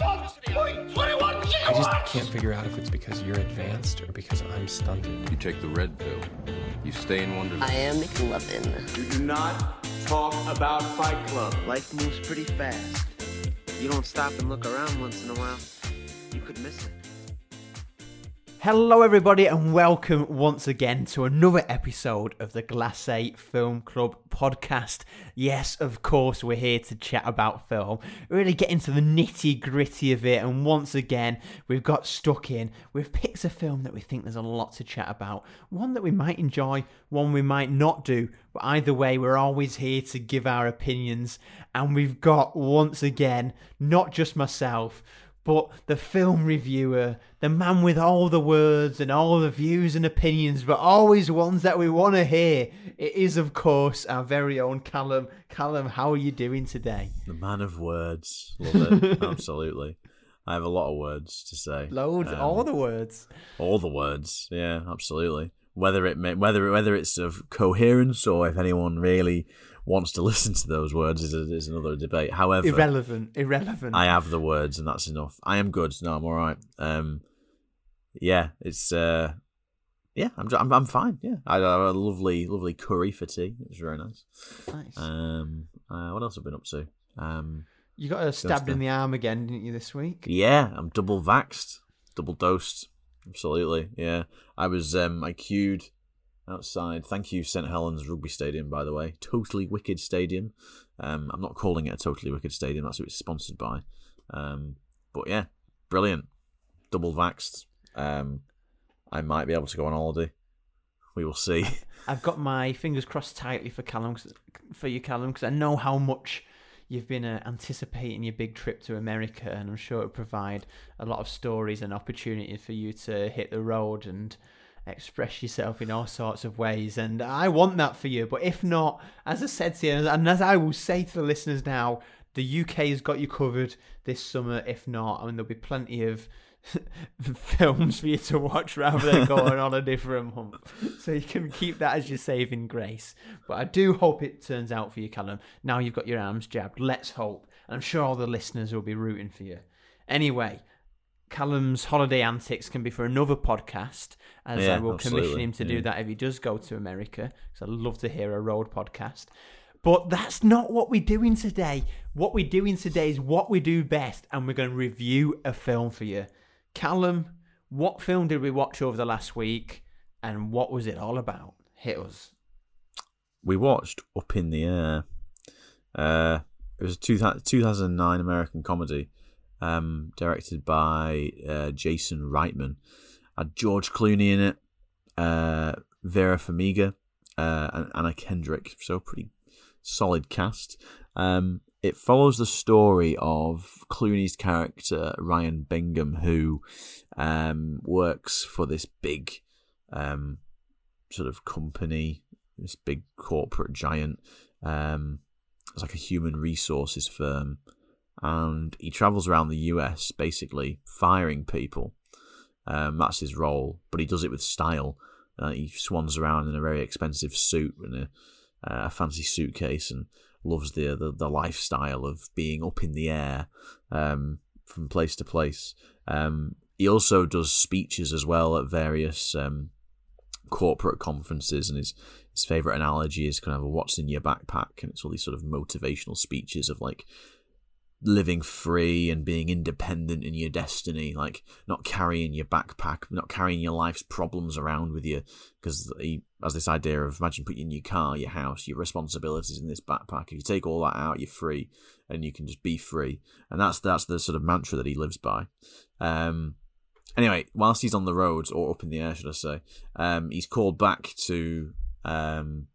I just can't figure out if it's because you're advanced or because I'm stunted. You take the red pill. You stay in Wonderland. I am McLovin. You do not talk about Fight Club. Life moves pretty fast. You don't stop and look around once in a while, you could miss it. Hello, everybody, and welcome once again to another episode of the Glacé Film Club podcast. Yes, of course, we're here to chat about film, really get into the nitty gritty of it. And once again, we've got stuck in. We've picked a film that we think there's a lot to chat about, one that we might enjoy, one we might not do. But either way, we're always here to give our opinions. And we've got, once again, not just myself but the film reviewer, the man with all the words and all the views and opinions, but always ones that we want to hear. It is, of course, our very own Callum. Callum, how are you doing today? The man of words. Love it. Absolutely. I have a lot of words to say. Loads, Um, all the words. all the words. Yeah, absolutely. Whether it may, whether whether it's of coherence or if anyone really wants to listen to those words is, a, is another debate. However, Irrelevant, irrelevant. I have the words and that's enough. I am good. No, I'm all right. Um, yeah, it's uh, yeah, I'm I'm, I'm fine. Yeah, I had a lovely lovely curry for tea. It was very nice. nice. Um, uh, what else have I been up to? Um, you got uh, stabbed in the arm again, didn't you, this week? Yeah, I'm double vaxxed, double dosed. Absolutely, yeah. I was um I queued outside. Thank you, St Helens Rugby Stadium, by the way. Totally wicked stadium. Um, I'm not calling it a totally wicked stadium. That's who it's sponsored by. Um, but yeah, brilliant. Double vaxxed. Um, I might be able to go on holiday. We will see. I've got my fingers crossed tightly for Callum, for you, Callum, because I know how much you've been uh, anticipating your big trip to America, and I'm sure it'll provide a lot of stories and opportunities for you to hit the road and express yourself in all sorts of ways. And I want that for you. But if not, as I said to you, and as I will say to the listeners now, the UK has got you covered this summer. If not, I mean, there'll be plenty of films for you to watch rather than going on a different month. So you can keep that as your saving grace. But I do hope it turns out for you, Callum. Now you've got your arms jabbed. Let's hope. And I'm sure all the listeners will be rooting for you. Anyway, Callum's holiday antics can be for another podcast, as Yeah, I will commission him to yeah. do that if he does go to America. Because I'd love to hear a road podcast. But that's not what we're doing today. What we're doing today is what we do best, and we're going to review a film for you. Callum, what film did we watch over the last week, and what was it all about? Hit us. we watched Up in the Air. Uh, it was a two, 2009 American comedy, um, directed by uh, Jason Reitman. Had George Clooney in it, uh, Vera Farmiga, uh, and Anna Kendrick. So pretty solid cast. Um, it follows the story of Clooney's character Ryan Bingham, who um, works for this big um, sort of company, this big corporate giant. Um, it's like a human resources firm, and he travels around the US basically firing people. Um, that's his role, but he does it with style. Uh, he swans around in a very expensive suit and a, a fancy suitcase, and loves the, the the lifestyle of being up in the air um, from place to place. Um, he also does speeches as well at various um, corporate conferences, and his his favorite analogy is kind of what's in your backpack, and it's all these sort of motivational speeches of like living free and being independent in your destiny, like not carrying your backpack, not carrying your life's problems around with you, because he has this idea of imagine putting your new car, your house, your responsibilities in this backpack. If you take all that out, you're free, and you can just be free, and that's that's the sort of mantra that he lives by. Um, anyway, whilst he's on the roads or up in the air, should I say, um, he's called back to um,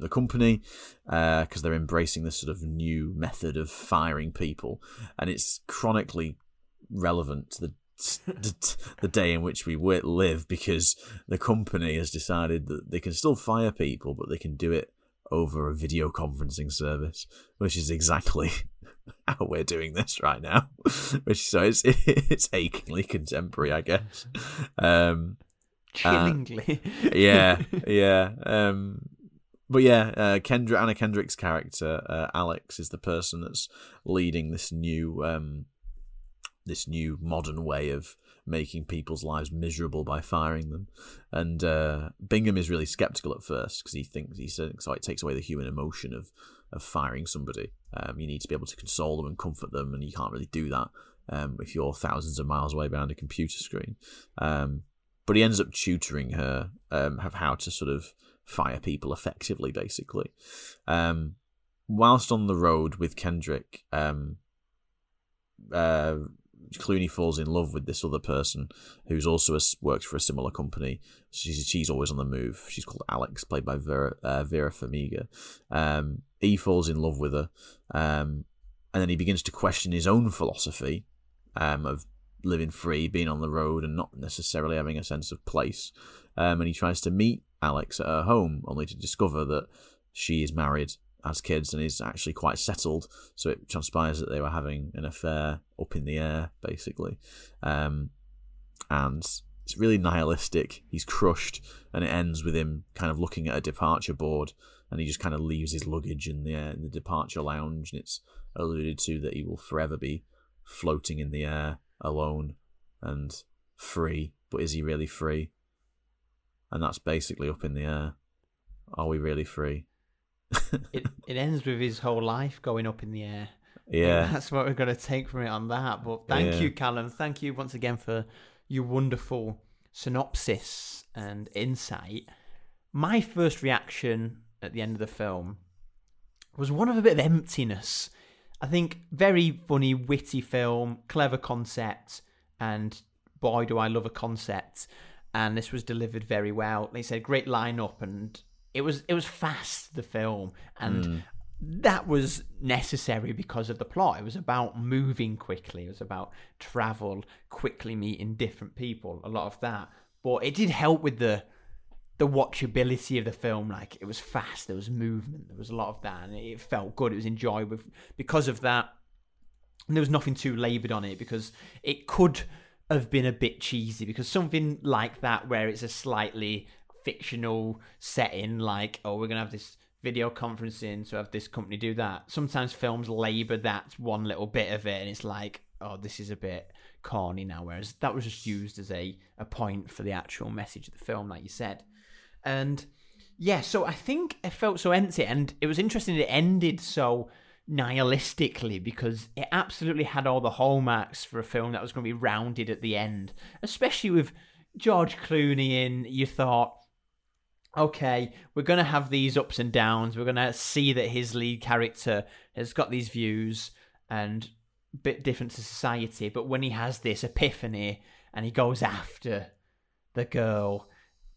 the company because they're embracing this sort of new method of firing people, and it's chronically relevant to the the, day in which we live because the company has decided that they can still fire people, but they can do it over a video conferencing service, which is exactly how we're doing this right now. which so it's it's achingly contemporary, I guess. Um, Chillingly. yeah, yeah. Um, but yeah, uh, Kendra Anna Kendrick's character uh, Alex is the person that's leading this new um, this new modern way of making people's lives miserable by firing them. And uh, Bingham is really skeptical at first because he thinks he thinks oh, it takes away the human emotion of of firing somebody. Um, you need to be able to console them and comfort them, and you can't really do that um, if you're thousands of miles away behind a computer screen. Um, but he ends up tutoring her um, of how to sort of fire people effectively, basically. Um, whilst on the road with Kendrick, um, uh, Clooney falls in love with this other person who's also a, works for a similar company. She's she's always on the move. She's called Alex, played by Vera uh, Vera Farmiga. Um, he falls in love with her, um, and then he begins to question his own philosophy um, of living free, being on the road, and not necessarily having a sense of place. Um, and he tries to meet Alex at her home, only to discover that she is married has kids and is actually quite settled. So it transpires that they were having an affair up in the air, basically. Um, and it's really nihilistic. He's crushed, and it ends with him kind of looking at a departure board, and he just kind of leaves his luggage in the in the departure lounge, and it's alluded to that he will forever be floating in the air alone and free. But is he really free? And that's basically up in the air. Are we really free? it it ends with his whole life going up in the air. Yeah, And that's what we're going to take from it on that. But thank Yeah. you, Callum. Thank you once again for your wonderful synopsis and insight. My first reaction at the end of the film was one of a bit of emptiness. I think very funny, witty film, clever concept, and boy, do I love a concept. And this was delivered very well. They said great lineup, and it was it was fast the film, and hmm. that was necessary because of the plot. It was about moving quickly. It was about travel, quickly meeting different people. A lot of that, but it did help with the the watchability of the film. Like it was fast. There was movement. There was a lot of that, and it felt good. It was enjoyable because of that. And there was nothing too laboured on it because it could have been a bit cheesy because something like that where it's a slightly fictional setting like oh we're gonna have this video conferencing to have this company do that. Sometimes films labour that one little bit of it and it's like oh this is a bit corny now whereas that was just used as a, a point for the actual message of the film like you said. And yeah so i think it felt so empty and it was interesting it ended so nihilistically because it absolutely had all the hallmarks for a film that was going to be rounded at the end, especially with George Clooney in. You thought, okay, we're going to have these ups and downs. We're going to see that his lead character has got these views and a bit different to society, but when he has this epiphany and he goes after the girl,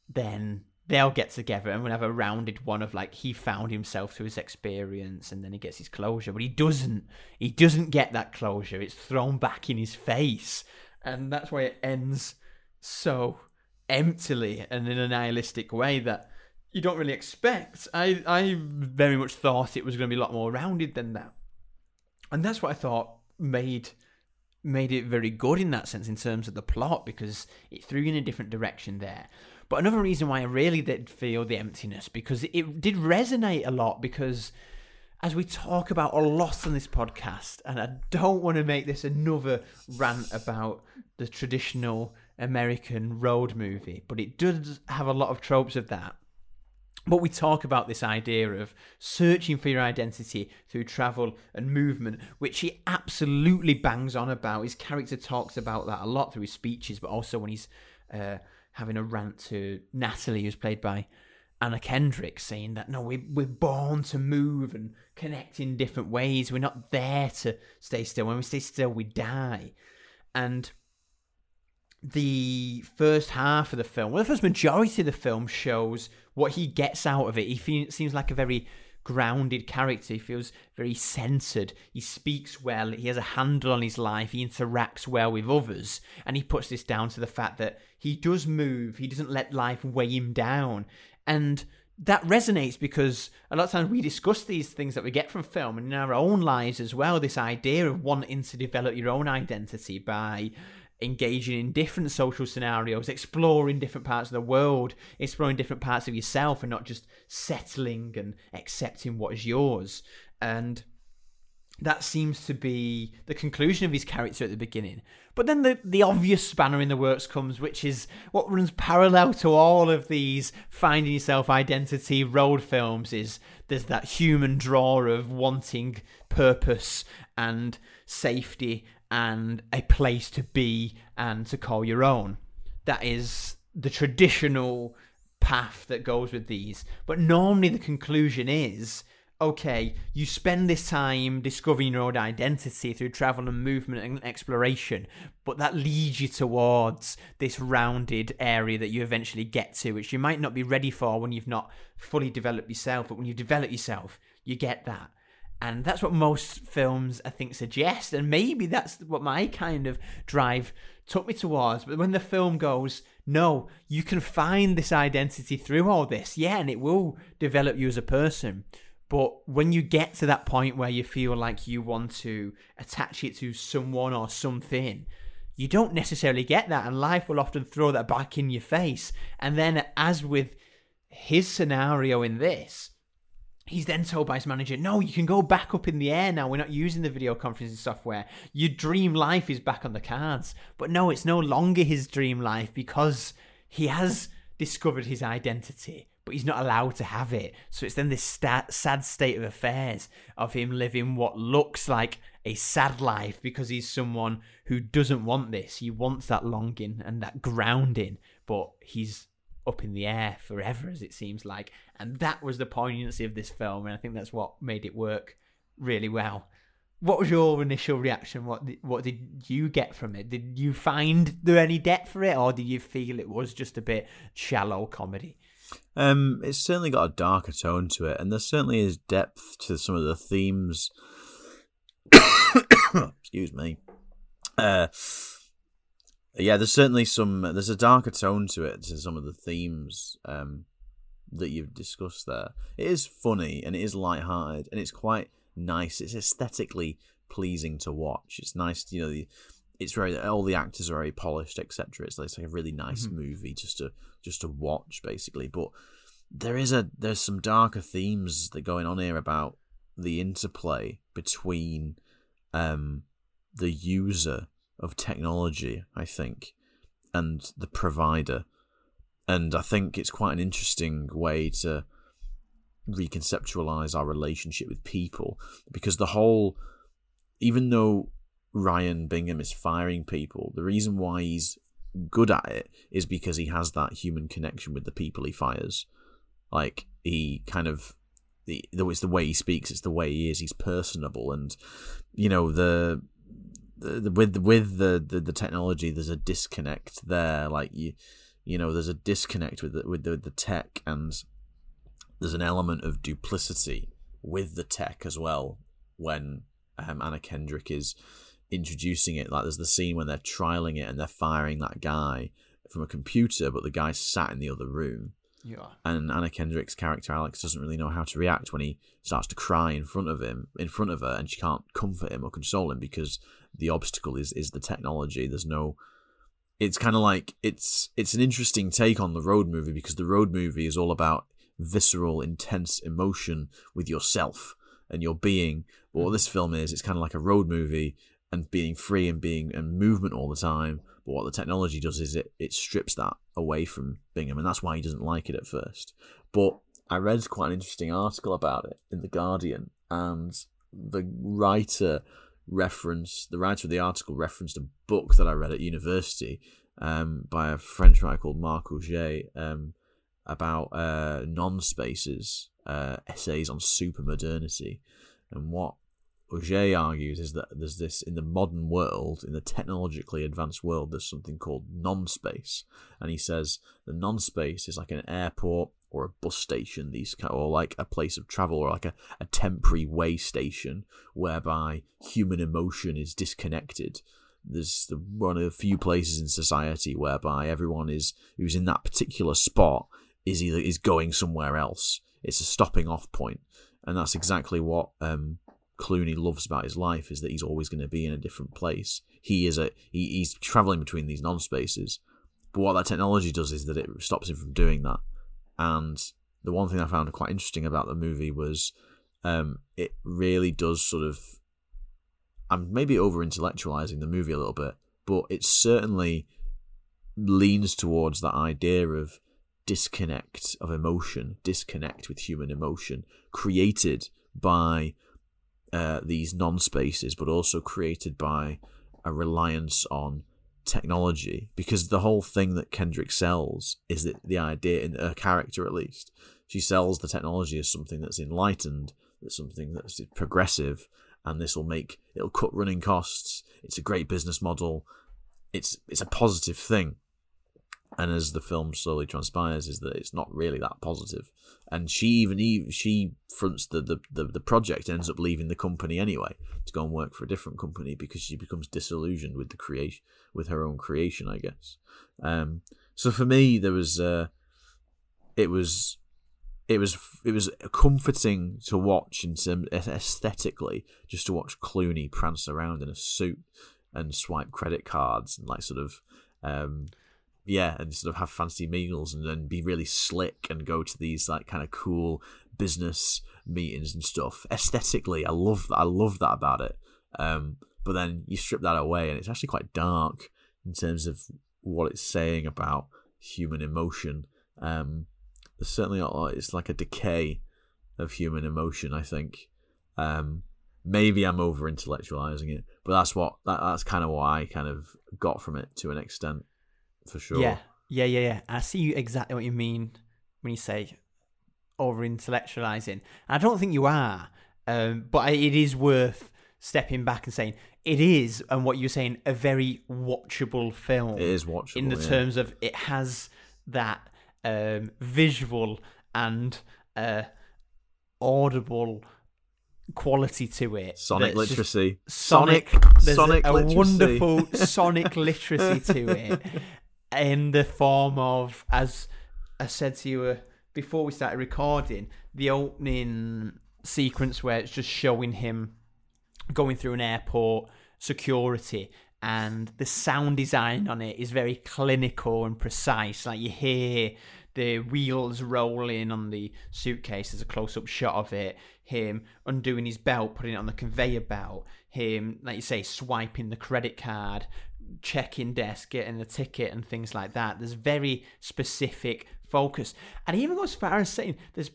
then they'll get together and we'll have a rounded one of like he found himself through his experience and then he gets his closure but he doesn't. He doesn't get that closure. It's thrown back in his face. And that's why it ends so emptily and in a nihilistic way that you don't really expect. I i very much thought it was going to be a lot more rounded than that. And that's what i thought made made it very good in that sense in terms of the plot because it threw you in a different direction there but another reason why I really did feel the emptiness because it did resonate a lot because as we talk about a lot on this podcast, and I don't want to make this another rant about the traditional American road movie, but it does have a lot of tropes of that. But we talk about this idea of searching for your identity through travel and movement, which he absolutely bangs on about. His character talks about that a lot through his speeches, but also when he's uh, having a rant to Natalie, who's played by Anna Kendrick, saying that no, we, we're born to move and connect in different ways. We're not there to stay still. When we stay still, we die. And the first half of the film, well, the first majority of the film shows what he gets out of it. He seems like a very grounded character. He feels very centered. He speaks well. He has a handle on his life. He interacts well with others. And he puts this down to the fact that he does move. He doesn't let life weigh him down. And that resonates because a lot of times we discuss these things that we get from film and in our own lives as well. This idea of wanting to develop your own identity by engaging in different social scenarios, exploring different parts of the world, exploring different parts of yourself, and not just settling and accepting what is yours. And that seems to be the conclusion of his character at the beginning. But then the, the obvious spanner in the works comes, which is what runs parallel to all of these finding yourself identity road films is there's that human draw of wanting purpose and safety and a place to be and to call your own. That is the traditional path that goes with these. But normally the conclusion is okay, you spend this time discovering your own identity through travel and movement and exploration, but that leads you towards this rounded area that you eventually get to, which you might not be ready for when you've not fully developed yourself. But when you develop yourself, you get that. And that's what most films, I think, suggest. And maybe that's what my kind of drive took me towards. But when the film goes, no, you can find this identity through all this, yeah, and it will develop you as a person. But when you get to that point where you feel like you want to attach it to someone or something, you don't necessarily get that, and life will often throw that back in your face. And then, as with his scenario in this, he's then told by his manager, No, you can go back up in the air now. We're not using the video conferencing software. Your dream life is back on the cards. But no, it's no longer his dream life because he has discovered his identity but he's not allowed to have it. So it's then this sad state of affairs of him living what looks like a sad life because he's someone who doesn't want this. He wants that longing and that grounding, but he's up in the air forever, as it seems like. And that was the poignancy of this film, and I think that's what made it work really well. What was your initial reaction? What did, what did you get from it? Did you find there any depth for it, or did you feel it was just a bit shallow comedy? Um, it's certainly got a darker tone to it, and there certainly is depth to some of the themes. Excuse me. Uh, yeah, there's certainly some. There's a darker tone to it to some of the themes um, that you've discussed there. It is funny and it is light-hearted and it's quite nice. It's aesthetically pleasing to watch. It's nice, you know. The, it's very all the actors are very polished, etc. It's, it's like a really nice mm-hmm. movie just to just to watch, basically. But there is a there's some darker themes that are going on here about the interplay between um, the user of technology, I think, and the provider. And I think it's quite an interesting way to reconceptualize our relationship with people because the whole, even though Ryan Bingham is firing people. The reason why he's good at it is because he has that human connection with the people he fires. Like he kind of the it's the way he speaks, it's the way he is. He's personable, and you know the, with with the, the the technology, there's a disconnect there. Like you, you know, there's a disconnect with the, with the, the tech, and there's an element of duplicity with the tech as well. When um, Anna Kendrick is introducing it. Like there's the scene when they're trialing it and they're firing that guy from a computer, but the guy sat in the other room. Yeah. And Anna Kendrick's character Alex doesn't really know how to react when he starts to cry in front of him, in front of her, and she can't comfort him or console him because the obstacle is is the technology. There's no. It's kind of like it's it's an interesting take on the road movie because the road movie is all about visceral, intense emotion with yourself and your being. But what mm-hmm. this film is, it's kind of like a road movie and being free and being and movement all the time. But what the technology does is it, it strips that away from Bingham, and that's why he doesn't like it at first. But I read quite an interesting article about it in the Guardian, and the writer referenced the writer of the article referenced a book that I read at university um, by a French writer called Marc Augé um, about uh, non-spaces, uh, essays on supermodernity, and what Augé argues is that there's this in the modern world, in the technologically advanced world, there's something called non-space, and he says the non-space is like an airport or a bus station, these or like a place of travel or like a, a temporary way station whereby human emotion is disconnected. There's the, one of the few places in society whereby everyone is who's in that particular spot is either is going somewhere else. It's a stopping off point, and that's exactly what um, Clooney loves about his life is that he's always going to be in a different place. He is a he, he's traveling between these non spaces, but what that technology does is that it stops him from doing that. And the one thing I found quite interesting about the movie was um, it really does sort of I'm maybe over intellectualizing the movie a little bit, but it certainly leans towards that idea of disconnect of emotion, disconnect with human emotion, created by uh, these non spaces, but also created by a reliance on technology. Because the whole thing that Kendrick sells is that the idea, in her character at least, she sells the technology as something that's enlightened, that's something that's progressive, and this will make it'll cut running costs. It's a great business model. It's it's a positive thing and as the film slowly transpires is that it's not really that positive. And she even she fronts the, the, the, the project ends up leaving the company anyway to go and work for a different company because she becomes disillusioned with the creation with her own creation i guess. Um, so for me there was uh, it was it was it was comforting to watch in some aesthetically just to watch clooney prance around in a suit and swipe credit cards and like sort of um, yeah, and sort of have fancy meals and then be really slick and go to these like kind of cool business meetings and stuff. Aesthetically, I love that. I love that about it. Um, but then you strip that away, and it's actually quite dark in terms of what it's saying about human emotion. Um, there's certainly lot. It's like a decay of human emotion. I think. Um, maybe I'm over intellectualizing it, but that's what that, that's kind of what I kind of got from it to an extent for sure. Yeah, yeah, yeah, yeah. I see you exactly what you mean when you say over intellectualizing. I don't think you are, um, but it is worth stepping back and saying it is, and what you're saying, a very watchable film. It is watchable in the yeah. terms of it has that um, visual and uh, audible quality to it. Sonic literacy. Sonic. There's Sonic a, a literacy. wonderful sonic literacy to it, in the form of, as I said to you uh, before we started recording, the opening sequence where it's just showing him going through an airport security and the sound design on it is very clinical and precise. Like you hear the wheels rolling on the suitcase there's a close-up shot of it him undoing his belt putting it on the conveyor belt him like you say swiping the credit card check-in desk getting the ticket and things like that there's very specific focus and he even goes far as saying there's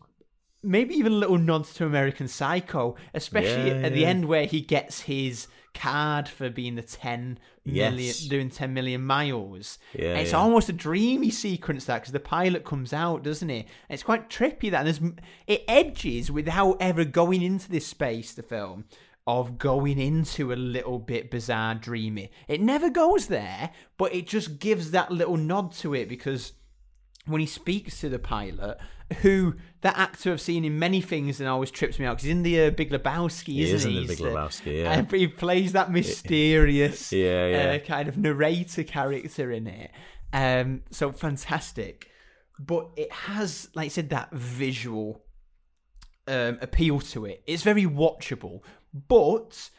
maybe even a little nods to American Psycho, especially Yeah, at the end where he gets his card for being the 10 million, Yes. doing 10 million miles. Yeah, And it's yeah. almost a dreamy sequence that because the pilot comes out, doesn't it? And it's quite trippy that and there's it edges without ever going into this space. The film of going into a little bit bizarre, dreamy. It never goes there, but it just gives that little nod to it because when he speaks to the pilot, who that actor I've seen in many things and always trips me out because he's in the uh, Big Lebowski, He isn't is in he? The Big Lebowski, yeah. and he plays that mysterious, Yeah, yeah. Uh, kind of narrator character in it. Um, so fantastic, but it has, like I said, that visual um, appeal to it. It's very watchable, but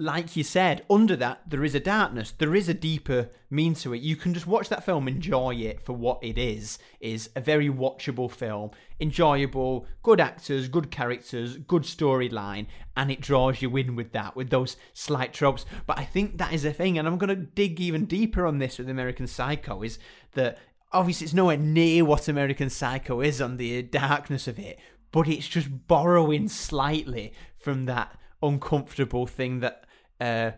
like you said, under that there is a darkness. There is a deeper mean to it. You can just watch that film, enjoy it for what it is. Is a very watchable film, enjoyable, good actors, good characters, good storyline, and it draws you in with that, with those slight tropes. But I think that is a thing, and I'm gonna dig even deeper on this with American Psycho. Is that obviously it's nowhere near what American Psycho is on the darkness of it, but it's just borrowing slightly from that uncomfortable thing that uh,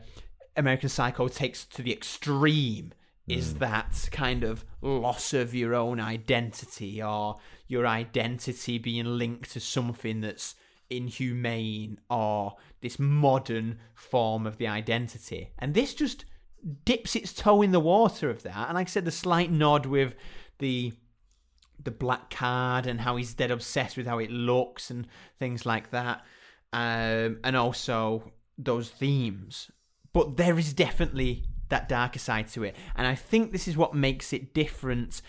American Psycho takes to the extreme. Is that kind of loss of your own identity or your identity being linked to something that's inhumane or this modern form of the identity? And this just dips its toe in the water of that. And like I said, the slight nod with the the black card and how he's dead obsessed with how it looks and things like that. Um, and also those themes. But there is definitely that darker side to it. And I think this is what makes it different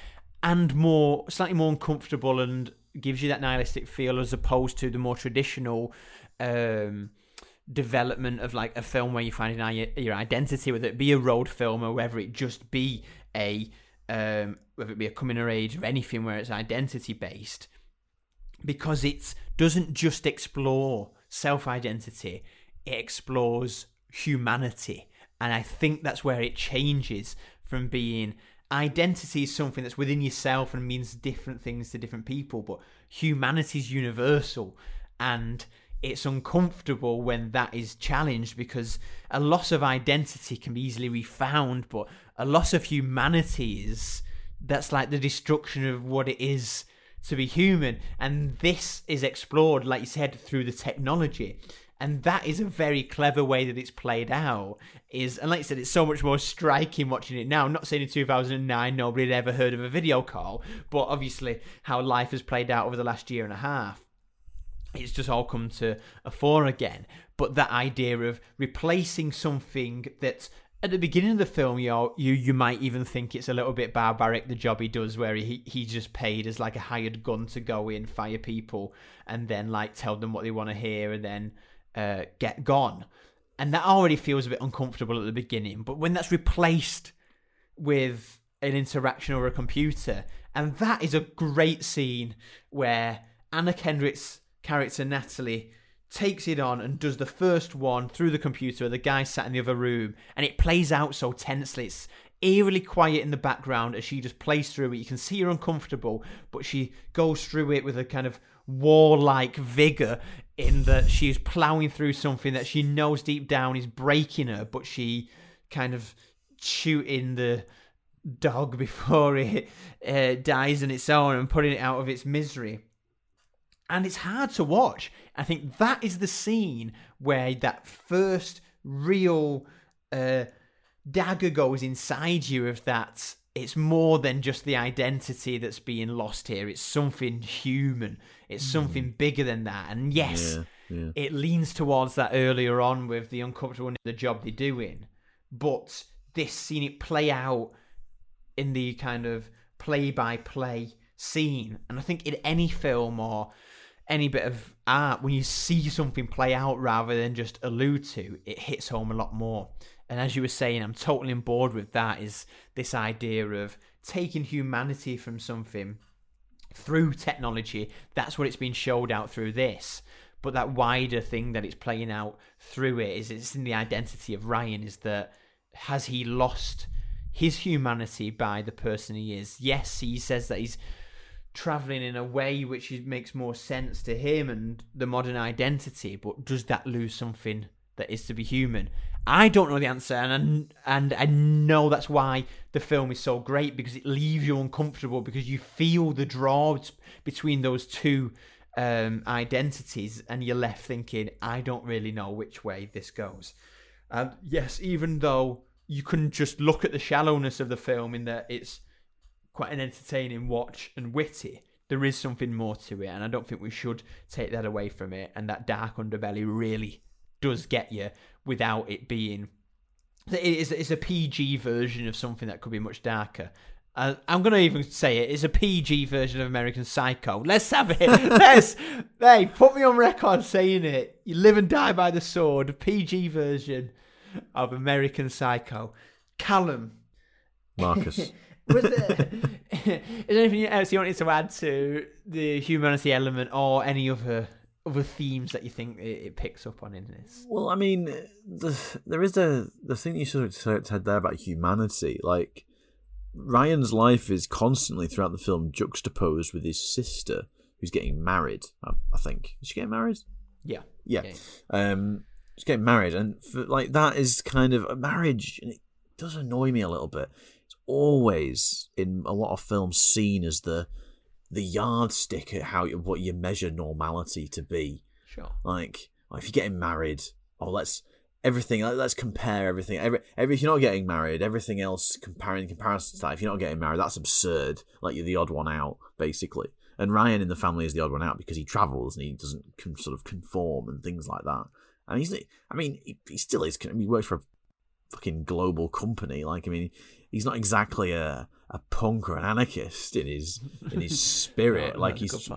and more slightly more uncomfortable and gives you that nihilistic feel as opposed to the more traditional um development of like a film where you find an your identity whether it be a road film or whether it just be a um whether it be a coming of age or anything where it's identity based because it doesn't just explore self identity, it explores humanity. And I think that's where it changes from being identity is something that's within yourself and means different things to different people, but humanity is universal. And it's uncomfortable when that is challenged because a loss of identity can be easily refound, but a loss of humanity is that's like the destruction of what it is to be human. And this is explored, like you said, through the technology. And that is a very clever way that it's played out. Is and like I said, it's so much more striking watching it now. I'm not saying in 2009 nobody had ever heard of a video call, but obviously how life has played out over the last year and a half it's just all come to a fore again. But that idea of replacing something that at the beginning of the film, you you you might even think it's a little bit barbaric the job he does, where he he's just paid as like a hired gun to go in, fire people, and then like tell them what they want to hear, and then uh, get gone. And that already feels a bit uncomfortable at the beginning. But when that's replaced with an interaction or a computer, and that is a great scene where Anna Kendrick's character Natalie takes it on and does the first one through the computer. The guy sat in the other room, and it plays out so tensely. It's eerily quiet in the background as she just plays through it. You can see her uncomfortable, but she goes through it with a kind of warlike vigor in that she's plowing through something that she knows deep down is breaking her, but she kind of shooting the dog before it uh, dies on its own and putting it out of its misery and it's hard to watch. I think that is the scene where that first real uh, dagger goes inside you of that. It's more than just the identity that's being lost here. It's something human. It's something mm. bigger than that. And yes, yeah, yeah. it leans towards that earlier on with the uncomfortable the job they're doing. But this scene it play out in the kind of play by play scene. And I think in any film or any bit of art, when you see something play out rather than just allude to, it hits home a lot more. And as you were saying, I'm totally on board with that. Is this idea of taking humanity from something through technology? That's what it's been showed out through this. But that wider thing that it's playing out through it is it's in the identity of Ryan. Is that has he lost his humanity by the person he is? Yes, he says that he's traveling in a way which makes more sense to him and the modern identity, but does that lose something that is to be human? I don't know the answer, and and I know that's why the film is so great because it leaves you uncomfortable because you feel the draw between those two um, identities, and you're left thinking, I don't really know which way this goes. And yes, even though you can just look at the shallowness of the film in that it's quite an entertaining watch and witty, there is something more to it, and I don't think we should take that away from it. And that dark underbelly really does get you without it being. It is it's a PG version of something that could be much darker. Uh, I'm gonna even say it. It's a PG version of American Psycho. Let's have it. Let's hey, put me on record saying it. You live and die by the sword. PG version of American Psycho. Callum, Marcus. Was there, is there anything else you wanted to add to the humanity element or any other other themes that you think it, it picks up on in this? Well, I mean, the, there is a the thing you sort of said there about humanity. Like Ryan's life is constantly throughout the film juxtaposed with his sister, who's getting married. I, I think is she getting married? Yeah, yeah. yeah. Um, she's getting married, and for, like that is kind of a marriage, and it does annoy me a little bit always in a lot of films seen as the the yardstick at how what you measure normality to be. Sure. Like, oh, if you're getting married, oh, let's everything. Let's compare everything. Every, every if you're not getting married, everything else comparing comparison to that. If you're not getting married, that's absurd. Like you're the odd one out, basically. And Ryan in the family is the odd one out because he travels and he doesn't sort of conform and things like that. And he's, I mean, he, he still is. I mean, he works for a fucking global company. Like, I mean, he's not exactly a a punk or an anarchist in his in his spirit. like he's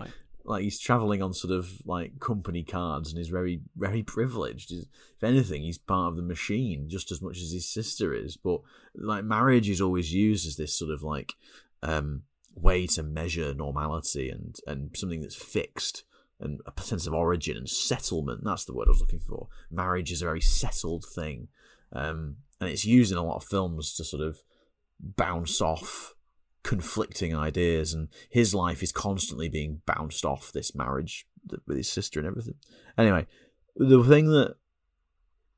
like he's traveling on sort of like company cards and he's very very privileged. If anything, he's part of the machine just as much as his sister is. But like marriage is always used as this sort of like um way to measure normality and and something that's fixed and a sense of origin and settlement. That's the word I was looking for. Marriage is a very settled thing, um, and it's used in a lot of films to sort of bounce off conflicting ideas. And his life is constantly being bounced off this marriage with his sister and everything. Anyway, the thing that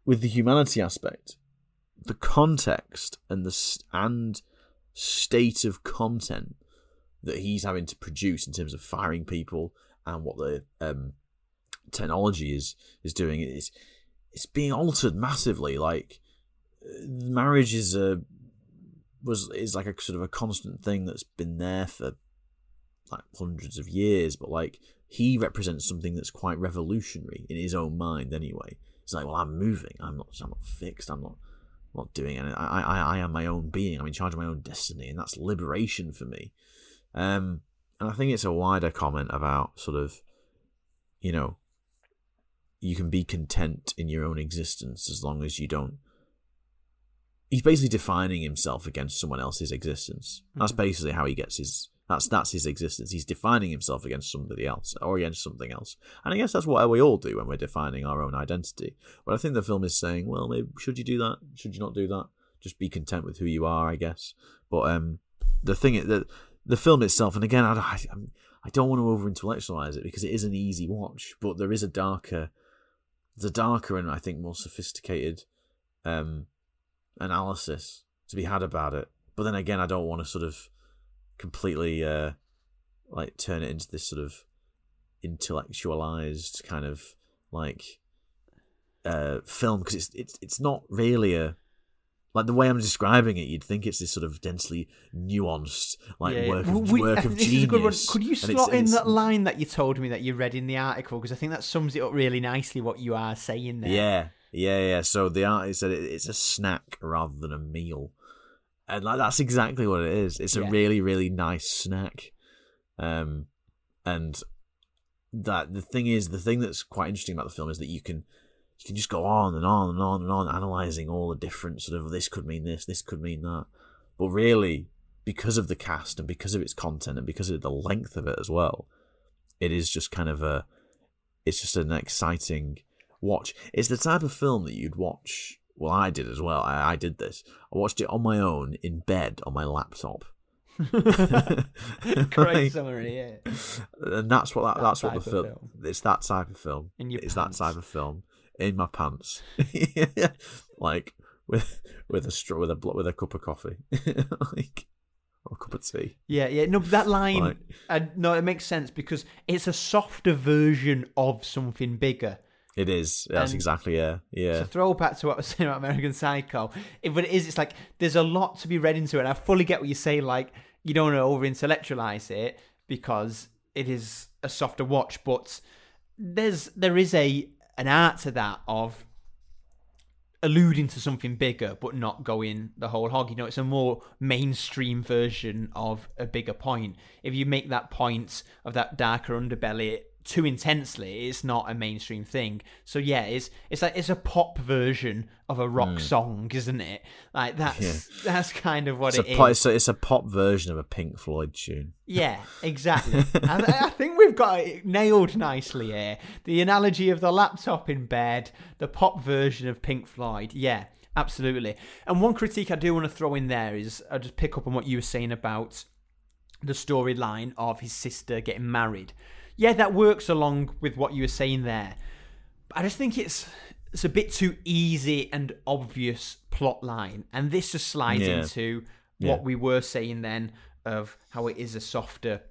with the humanity aspect, the context and the and state of content that he's having to produce in terms of firing people and what the um, technology is is doing is it's being altered massively. Like marriage is a was is like a sort of a constant thing that's been there for like hundreds of years, but like he represents something that's quite revolutionary in his own mind anyway. It's like, well, I'm moving. I'm not. I'm not fixed. I'm not. Not doing anything. I, I, I am my own being. I'm in charge of my own destiny, and that's liberation for me. Um, and I think it's a wider comment about sort of, you know, you can be content in your own existence as long as you don't. He's basically defining himself against someone else's existence. That's Mm-hmm. basically how he gets his. That's that's his existence. He's defining himself against somebody else or against something else. And I guess that's what we all do when we're defining our own identity. But I think the film is saying, well, maybe should you do that? Should you not do that? Just be content with who you are, I guess. But um, the thing the the film itself, and again, I, I, I don't want to over intellectualize it because it is an easy watch, but there is a darker, there's a darker and I think more sophisticated um, analysis to be had about it. But then again, I don't want to sort of completely uh, like turn it into this sort of intellectualized kind of like uh, film because it's it's it's not really a like the way I'm describing it, you'd think it's this sort of densely nuanced, like Yeah, yeah. work, Well, of, we- work of think this is a genius. good one. Could you slot in that line that you told me that you read in the article? Because I think that sums it up really nicely. What you are saying there. Yeah, yeah, yeah. So the artist said it, it's a snack rather than a meal, and like that's exactly what it is. It's a Yeah. really, really nice snack. Um, and that the thing is, the thing that's quite interesting about the film is that you can you can just go on and on and on and on analyzing all the different sort of this could mean this, this could mean that, but really because of the cast and because of its content and because of the length of it as well, it is just kind of a it's just an exciting watch. It's the type of film that you'd watch. Well, I did as well. I, I did this. I watched it on my own in bed on my laptop. Great Like, summary. Yeah. and that's what that, That that's what the film, film. It's that type of film. In your it's pants. that type of film in my pants, like with with a straw with a with a cup of coffee, like or a cup of tea. Yeah, yeah. No, that line, Like- uh, no, it makes sense because it's a softer version of something bigger. It is. That's And- exactly yeah, yeah. To throw back to what I was saying about American Psycho, it, but it is. It's like there's a lot to be read into it. And I fully get what you say. Like you don't want to over intellectualize it because it is a softer watch, but there's there is a an art to that of alluding to something bigger but not going the whole hog. You know, it's a more mainstream version of a bigger point. If you make that point of that darker underbelly too intensely, it's not a mainstream thing. So yeah, it's it's like it's a pop version of a rock hmm. song, isn't it? Like that's that's kind of what It's a, it po- is. it's, a, it's a pop version of a Pink Floyd tune. Yeah, exactly. and I I think we've got it nailed nicely here. The analogy of the laptop in bed, the pop version of Pink Floyd. Yeah, absolutely. And one critique I do want to throw in there is I'll just pick up on what you were saying about the storyline of his sister getting married. Yeah, that works along with what you were saying there. But I just think it's it's a bit too easy and obvious plot line, and this just slides Yeah. into Yeah. what we were saying then of how it is a softer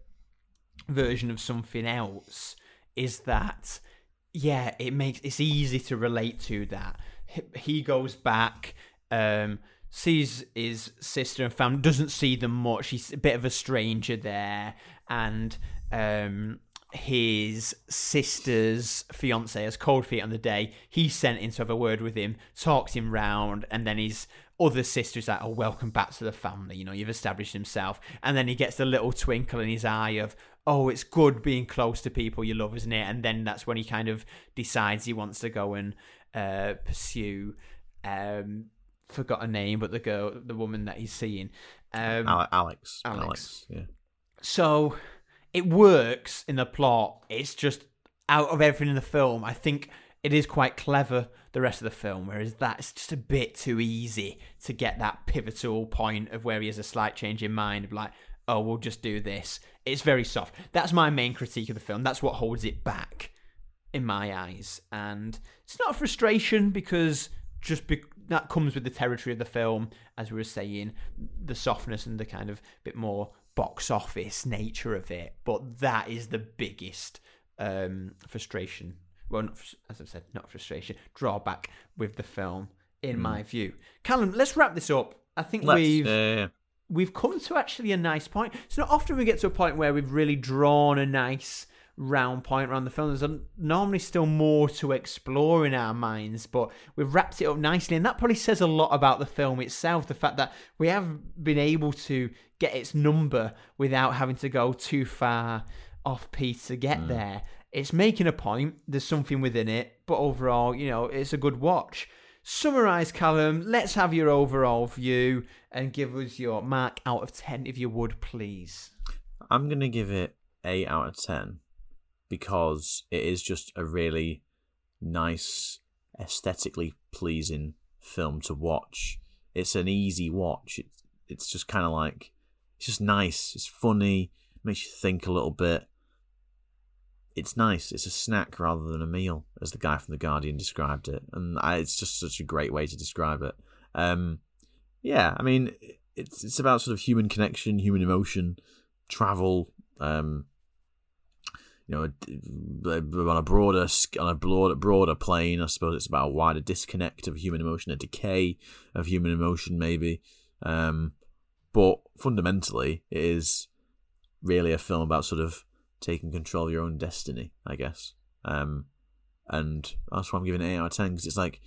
version of something else. Is that yeah? It makes it's easy to relate to that. He- He goes back. Um, sees his sister and family doesn't see them much he's a bit of a stranger there and um his sister's fiance has cold feet on the day he's sent in to have a word with him talks him round and then his other sister's like oh welcome back to the family you know you've established himself and then he gets the little twinkle in his eye of oh it's good being close to people you love isn't it and then that's when he kind of decides he wants to go and uh pursue um forgot her name but the girl the woman that he's seeing um Alex. Alex. Alex. Yeah. so it works in the plot. It's just out of everything in the film, I think it is quite clever. The rest of the film, whereas that's just a bit too easy to get that pivotal point of where he has a slight change in mind, of like, oh, we'll just do this. It's very soft. That's my main critique of the film. That's what holds it back in my eyes, and it's not a frustration because just be- that comes with the territory of the film, as we were saying, the softness and the kind of bit more box office nature of it. But that is the biggest um, frustration. Well, not, as I've said, not frustration, drawback with the film, in my view. Callum, let's wrap this up. I think Let's- we've yeah. we've come to actually a nice point. It's not often we get to a point where we've really drawn a nice round point around the film. There's a, normally still more to explore in our minds, but we've wrapped it up nicely, and that probably says a lot about the film itself. The fact that we have been able to get its number without having to go too far off piece to get mm. there. It's making a point. There's something within it, but overall, you know, it's a good watch. Summarize, Callum. Let's have your overall view and give us your mark out of 10, if you would, please. I'm gonna give it eight out of ten because it is just a really nice, aesthetically pleasing film to watch. It's an easy watch. It's it's just kind of like it's just nice. It's funny. Makes you think a little bit. It's nice. It's a snack rather than a meal, as the guy from the Guardian described it, and I, it's just such a great way to describe it. Um, yeah, I mean, it's it's about sort of human connection, human emotion, travel. Um, you know, on a broader on a broader broader plane, I suppose it's about a wider disconnect of human emotion, a decay of human emotion, maybe. Um, but fundamentally, it is really a film about sort of taking control of your own destiny, I guess. Um, and that's why I'm giving it eight out of ten because it's like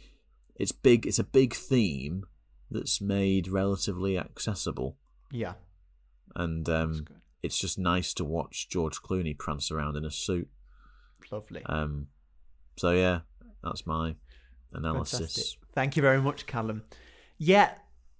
it's big. It's a big theme that's made relatively accessible, Yeah. and um, it's just nice to watch George Clooney prance around in a suit. Lovely. Um, so yeah, that's my analysis. Fantastic. Thank you very much, Callum. Yeah,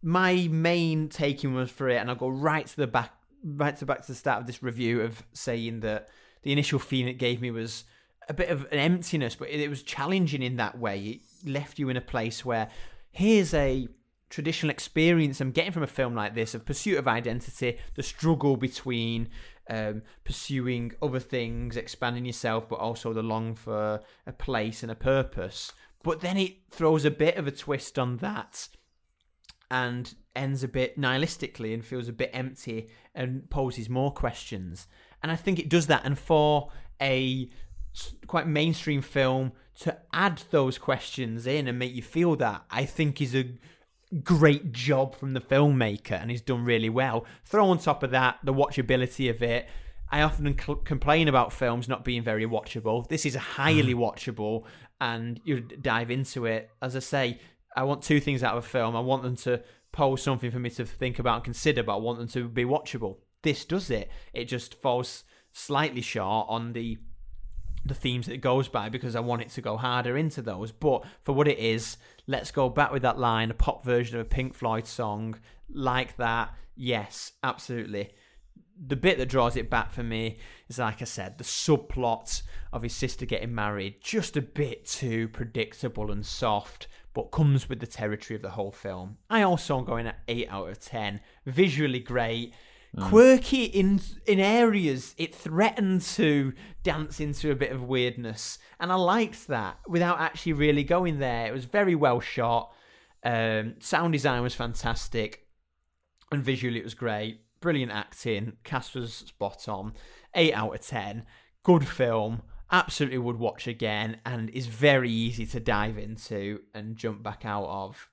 my main taking was for it, and I'll go right to the back, right to back to the start of this review of saying that the initial feeling it gave me was a bit of an emptiness, but it, it was challenging in that way. It left you in a place where here's a traditional experience I'm getting from a film like this of pursuit of identity, the struggle between um, pursuing other things, expanding yourself, but also the long for a place and a purpose. But then it throws a bit of a twist on that and ends a bit nihilistically and feels a bit empty and poses more questions. And I think it does that. And for a quite mainstream film to add those questions in and make you feel that, I think is a great job from the filmmaker and he's done really well. Throw on top of that the watchability of it. I often cl- complain about films not being very watchable. This is highly mm. watchable, and you dive into it. As I say, I want two things out of a film. I want them to pose something for me to think about and consider, but I want them to be watchable. This does it. It just falls slightly short on the the themes that it goes by because I want it to go harder into those. But for what it is, let's go back with that line, a pop version of a Pink Floyd song like that. Yes, absolutely. The bit that draws it back for me is, like I said, the subplot of his sister getting married, just a bit too predictable and soft, but comes with the territory of the whole film. I also am going at 8 out of 10. Visually great quirky in in areas it threatened to dance into a bit of weirdness. And i liked that without actually really going there. It was very well shot. Um, sound design was fantastic and visually it was great. Brilliant acting. Cast was spot on. 8 out of 10 good film. Absolutely would watch again and is very easy to dive into and jump back out of.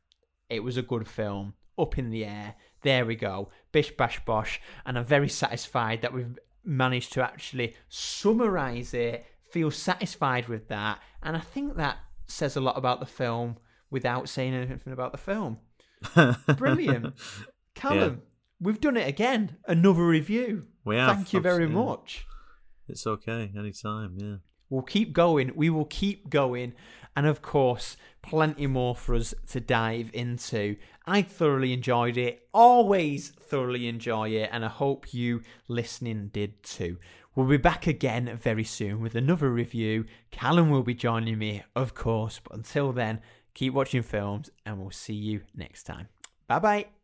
It was a good film. Up in the air. There we go bish bash bosh and i'm very satisfied that we've managed to actually summarize it feel satisfied with that. And i think that says a lot about the film without saying anything about the film. Brilliant. Callum we've done it again. Another review. We have, thank you very much. It's okay, anytime, yeah. We'll keep going. We will keep going. And of course, plenty more for us to dive into. I thoroughly enjoyed it. Always thoroughly enjoy it. And I hope you listening did too. We'll be back again very soon with another review. Callum will be joining me, of course, but until then, keep watching films and we'll see you next time. Bye bye.